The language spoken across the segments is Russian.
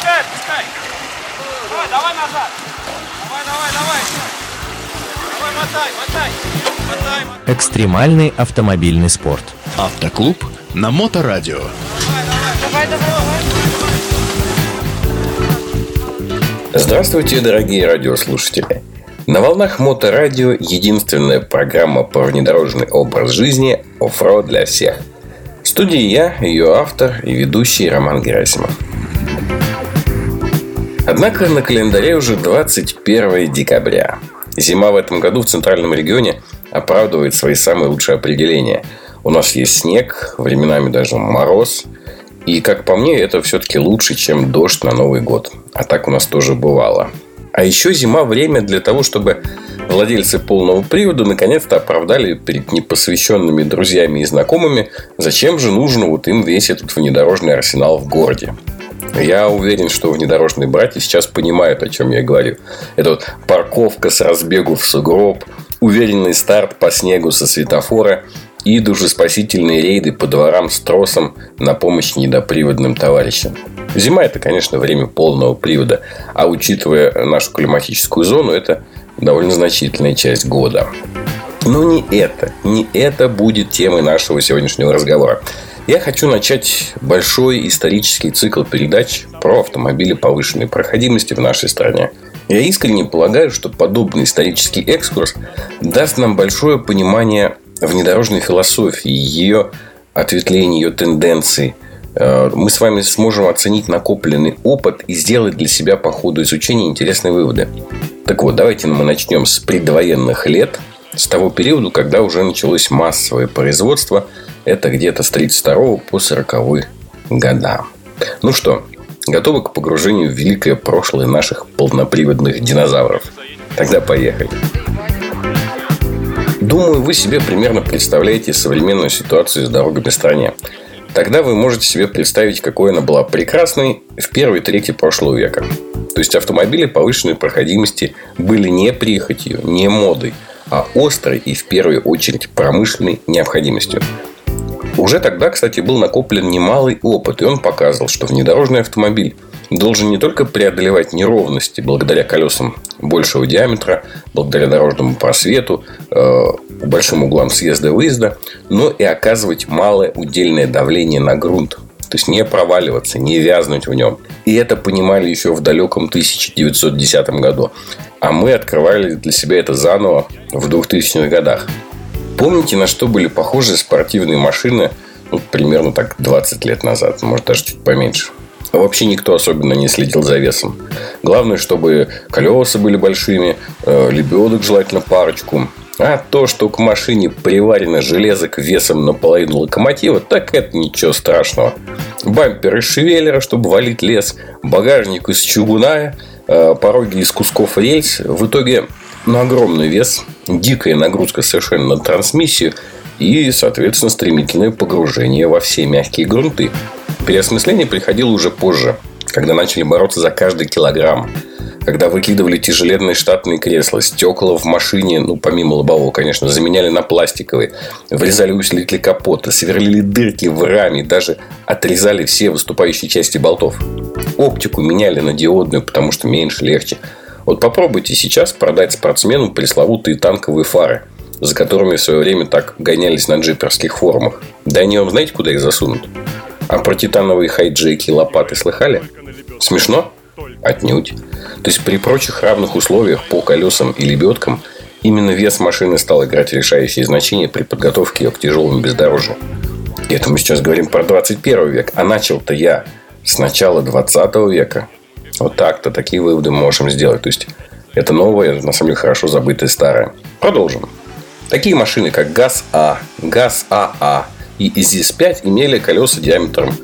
Отпускай, отпускай. Давай, давай назад. Давай, давай, давай. Давай, мотай, мотай. Мотай, мотай. Экстремальный автомобильный спорт. Автоклуб на Моторадио. Давай, давай, давай. Здравствуйте, дорогие радиослушатели! На волнах Моторадио единственная программа по внедорожный образ жизни «Оффроуд для всех». В студии я, ее автор и ведущий Роман Герасимов. Однако на календаре уже 21 декабря. Зима в этом году в центральном регионе оправдывает свои самые лучшие определения. У нас есть снег, временами даже мороз. И, как по мне, это все-таки лучше, чем дождь на Новый год. А так у нас тоже бывало. А еще зима – время для того, чтобы владельцы полного привода наконец-то оправдали перед непосвященными друзьями и знакомыми, зачем же нужен вот им весь этот внедорожный арсенал в городе. Я уверен, что внедорожные братья сейчас понимают, о чем я говорю. Это вот парковка с разбегу в сугроб, уверенный старт по снегу со светофора и душеспасительные рейды по дворам с тросом на помощь недоприводным товарищам. Зима – это, конечно, время полного привода, а учитывая нашу климатическую зону, это довольно значительная часть года. Но не это, не это будет темой нашего сегодняшнего разговора. Я хочу начать большой исторический цикл передач про автомобили повышенной проходимости в нашей стране. Я искренне полагаю, что подобный исторический экскурс даст нам большое понимание внедорожной философии, ее ответвлений, ее тенденций. Э, мы с вами сможем оценить накопленный опыт и сделать для себя по ходу изучения интересные выводы. Так вот, давайте мы начнем с предвоенных лет, с того периода, когда уже началось массовое производство. Это где-то с 32 по 40 года. Ну что, готовы к погружению в великое прошлое наших полноприводных динозавров? Тогда поехали. Думаю, вы себе примерно представляете современную ситуацию с дорогами в стране. Тогда вы можете себе представить, какой она была прекрасной в первой трети прошлого века. То есть автомобили повышенной проходимости были не прихотью, не модой, а острой и в первую очередь промышленной необходимостью. Уже тогда, кстати, был накоплен немалый опыт, и он показывал, что внедорожный автомобиль должен не только преодолевать неровности благодаря колесам большего диаметра, благодаря дорожному просвету, э, большим углам съезда-выезда, но и оказывать малое удельное давление на грунт. То есть не проваливаться, не вязнуть в нем. И это понимали еще в далеком 1910 году. А мы открывали для себя это заново в 2000-х годах. Помните, на что были похожи спортивные машины ну, примерно так 20 лет назад, может даже чуть поменьше? Вообще никто особенно не следил за весом. Главное, чтобы колеса были большими, э, лебедок желательно парочку. А то, что к машине приварено железок весом наполовину локомотива, так это ничего страшного. Бампер из шевелера, чтобы валить лес, багажник из чугуна, э, пороги из кусков рельс. В итоге ну, огромный вес, дикая нагрузка совершенно на трансмиссию и, соответственно, стремительное погружение во все мягкие грунты. Переосмысление приходило уже позже, когда начали бороться за каждый килограмм. Когда выкидывали тяжеленные штатные кресла, стекла в машине, ну, помимо лобового, конечно, заменяли на пластиковые, врезали усилители капота, сверлили дырки в раме, даже отрезали все выступающие части болтов. Оптику меняли на диодную, потому что меньше, легче. Вот попробуйте сейчас продать спортсмену пресловутые танковые фары, за которыми в свое время так гонялись на джиперских форумах. Да они вам знаете, куда их засунут? А про титановые хайджеки и лопаты слыхали? Смешно? Отнюдь. То есть при прочих равных условиях по колесам и лебедкам именно вес машины стал играть решающее значение при подготовке ее к тяжелому бездорожью. И это мы сейчас говорим про 21 век. А начал-то я с начала 20 века. Вот так-то такие выводы мы можем сделать. То есть это новое, на самом деле хорошо забытое старое. Продолжим. Такие машины, как ГАЗ-А, ГАЗ-АА и ИЗИС-5 имели колеса диаметром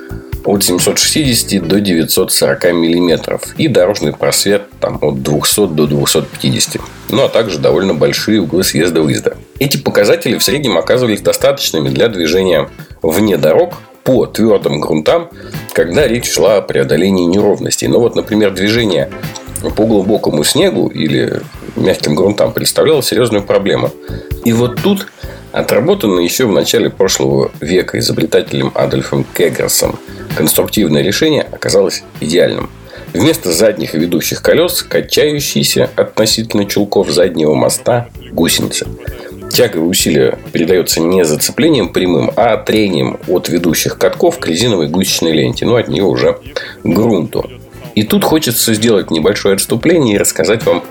от 760 до 940 мм и дорожный просвет там, от 200 до 250. Ну а также довольно большие углы съезда-выезда. Эти показатели в среднем оказывались достаточными для движения вне дорог по твердым грунтам, когда речь шла о преодолении неровностей. Но вот, например, движение по глубокому снегу или мягким грунтам представляло серьезную проблему. И вот тут Отработанное еще в начале прошлого века изобретателем Адольфом Кегерсом конструктивное решение оказалось идеальным. Вместо задних и ведущих колес качающиеся относительно чулков заднего моста гусеницы. Тяговое усилие передается не зацеплением прямым, а трением от ведущих катков к резиновой гусечной ленте. Ну, от нее уже к грунту. И тут хочется сделать небольшое отступление и рассказать вам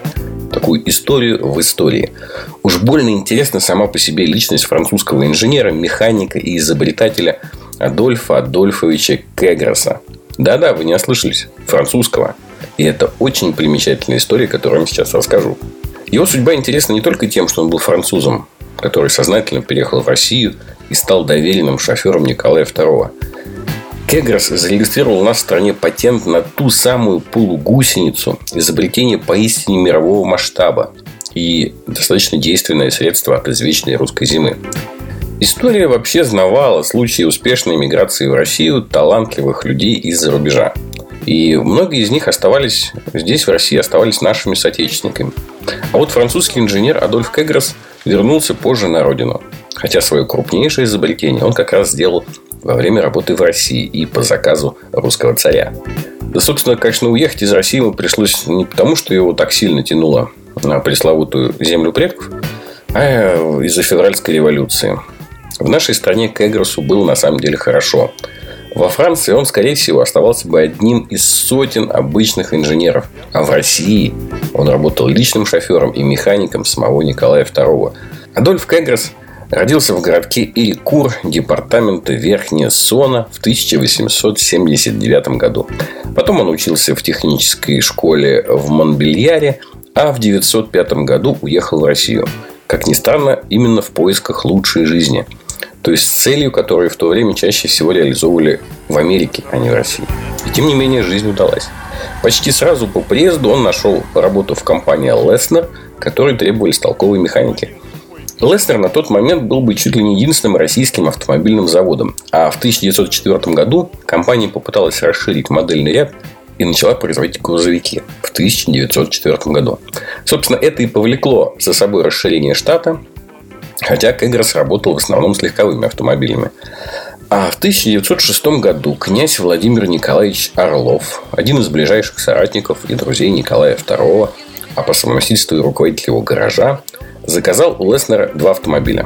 такую историю в истории. Уж больно интересна сама по себе личность французского инженера, механика и изобретателя Адольфа Адольфовича Кегроса. Да-да, вы не ослышались. Французского. И это очень примечательная история, которую я вам сейчас расскажу. Его судьба интересна не только тем, что он был французом, который сознательно переехал в Россию и стал доверенным шофером Николая II. Кегрос зарегистрировал у нас в стране патент на ту самую полугусеницу, изобретение поистине мирового масштаба и достаточно действенное средство от извечной русской зимы. История вообще знавала случаи успешной миграции в Россию талантливых людей из-за рубежа. И многие из них оставались здесь, в России, оставались нашими соотечественниками. А вот французский инженер Адольф Кегрос вернулся позже на родину. Хотя свое крупнейшее изобретение он как раз сделал во время работы в России и по заказу русского царя. Да, собственно, конечно, уехать из России ему пришлось не потому, что его так сильно тянуло на пресловутую землю предков, а из-за февральской революции. В нашей стране Кегросу было на самом деле хорошо. Во Франции он, скорее всего, оставался бы одним из сотен обычных инженеров. А в России он работал личным шофером и механиком самого Николая II. Адольф Кегрос родился в городке Илькур департамента Верхняя Сона в 1879 году. Потом он учился в технической школе в Монбельяре, а в 1905 году уехал в Россию. Как ни странно, именно в поисках лучшей жизни – то есть с целью, которую в то время чаще всего реализовывали в Америке, а не в России. И тем не менее жизнь удалась. Почти сразу по приезду он нашел работу в компании Леснер, которой требовались толковые механики. Леснер на тот момент был бы чуть ли не единственным российским автомобильным заводом. А в 1904 году компания попыталась расширить модельный ряд и начала производить грузовики в 1904 году. Собственно, это и повлекло за собой расширение штата, Хотя Кегрос работал в основном с легковыми автомобилями. А в 1906 году князь Владимир Николаевич Орлов, один из ближайших соратников и друзей Николая II, а по совместительству и руководитель его гаража, заказал у Леснера два автомобиля.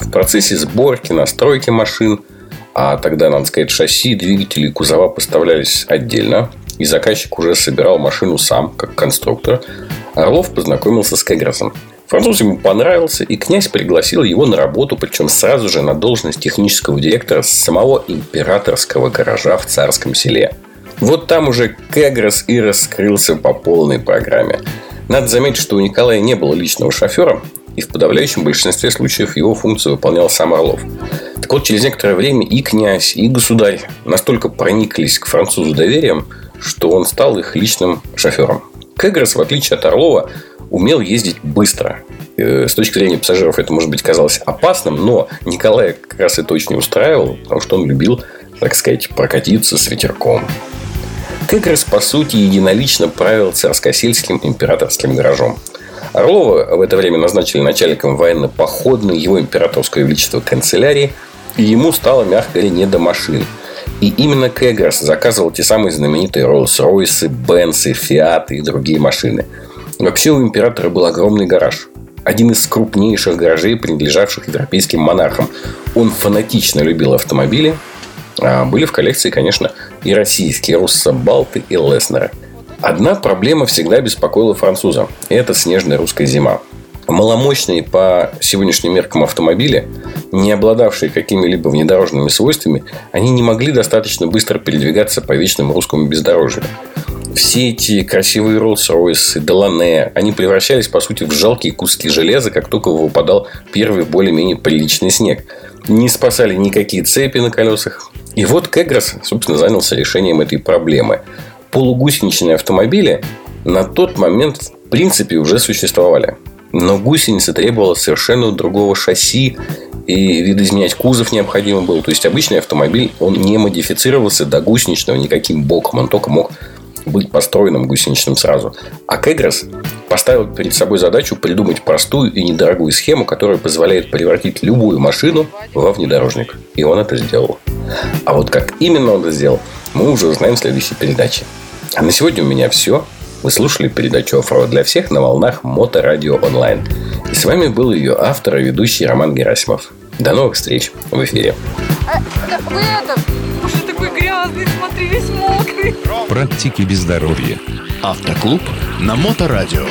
В процессе сборки, настройки машин, а тогда, надо сказать, шасси, двигатели и кузова поставлялись отдельно, и заказчик уже собирал машину сам, как конструктор, Орлов познакомился с Кегросом – Француз ему понравился, и князь пригласил его на работу, причем сразу же на должность технического директора самого императорского гаража в царском селе. Вот там уже Кегрос и раскрылся по полной программе. Надо заметить, что у Николая не было личного шофера, и в подавляющем большинстве случаев его функцию выполнял сам Орлов. Так вот, через некоторое время и князь, и государь настолько прониклись к французу доверием, что он стал их личным шофером. Кегрос, в отличие от Орлова, умел ездить быстро. Э, с точки зрения пассажиров это, может быть, казалось опасным, но Николая как раз это очень устраивал, потому что он любил, так сказать, прокатиться с ветерком. Кегрес, по сути, единолично правил царскосельским императорским гаражом. Орлова в это время назначили начальником военно-походной его императорское величество канцелярии, и ему стало, мягко говоря, не до машин. И именно Кегрес заказывал те самые знаменитые Роллс-Ройсы, Бенсы, Фиаты и другие машины – Вообще у императора был огромный гараж. Один из крупнейших гаражей, принадлежавших европейским монархам. Он фанатично любил автомобили. А были в коллекции, конечно, и российские Руссобалты и Леснеры. Одна проблема всегда беспокоила француза. Это снежная русская зима. Маломощные по сегодняшним меркам автомобили, не обладавшие какими-либо внедорожными свойствами, они не могли достаточно быстро передвигаться по вечному русскому бездорожью все эти красивые Rolls-Royce, Делане, они превращались, по сути, в жалкие куски железа, как только выпадал первый более-менее приличный снег. Не спасали никакие цепи на колесах. И вот Кегрос, собственно, занялся решением этой проблемы. Полугусеничные автомобили на тот момент, в принципе, уже существовали. Но гусеница требовала совершенно другого шасси, и видоизменять кузов необходимо было. То есть, обычный автомобиль, он не модифицировался до гусеничного никаким боком. Он только мог быть построенным гусеничным сразу. А Кедрос поставил перед собой задачу придумать простую и недорогую схему, которая позволяет превратить любую машину во внедорожник. И он это сделал. А вот как именно он это сделал, мы уже узнаем в следующей передаче. А на сегодня у меня все. Вы слушали передачу «Оффроуд для всех» на волнах Моторадио Онлайн. И с вами был ее автор и ведущий Роман Герасимов. До новых встреч в эфире. А, вы это такой грязный, смотри, весь мокрый. Практики без здоровья. Автоклуб на Моторадио.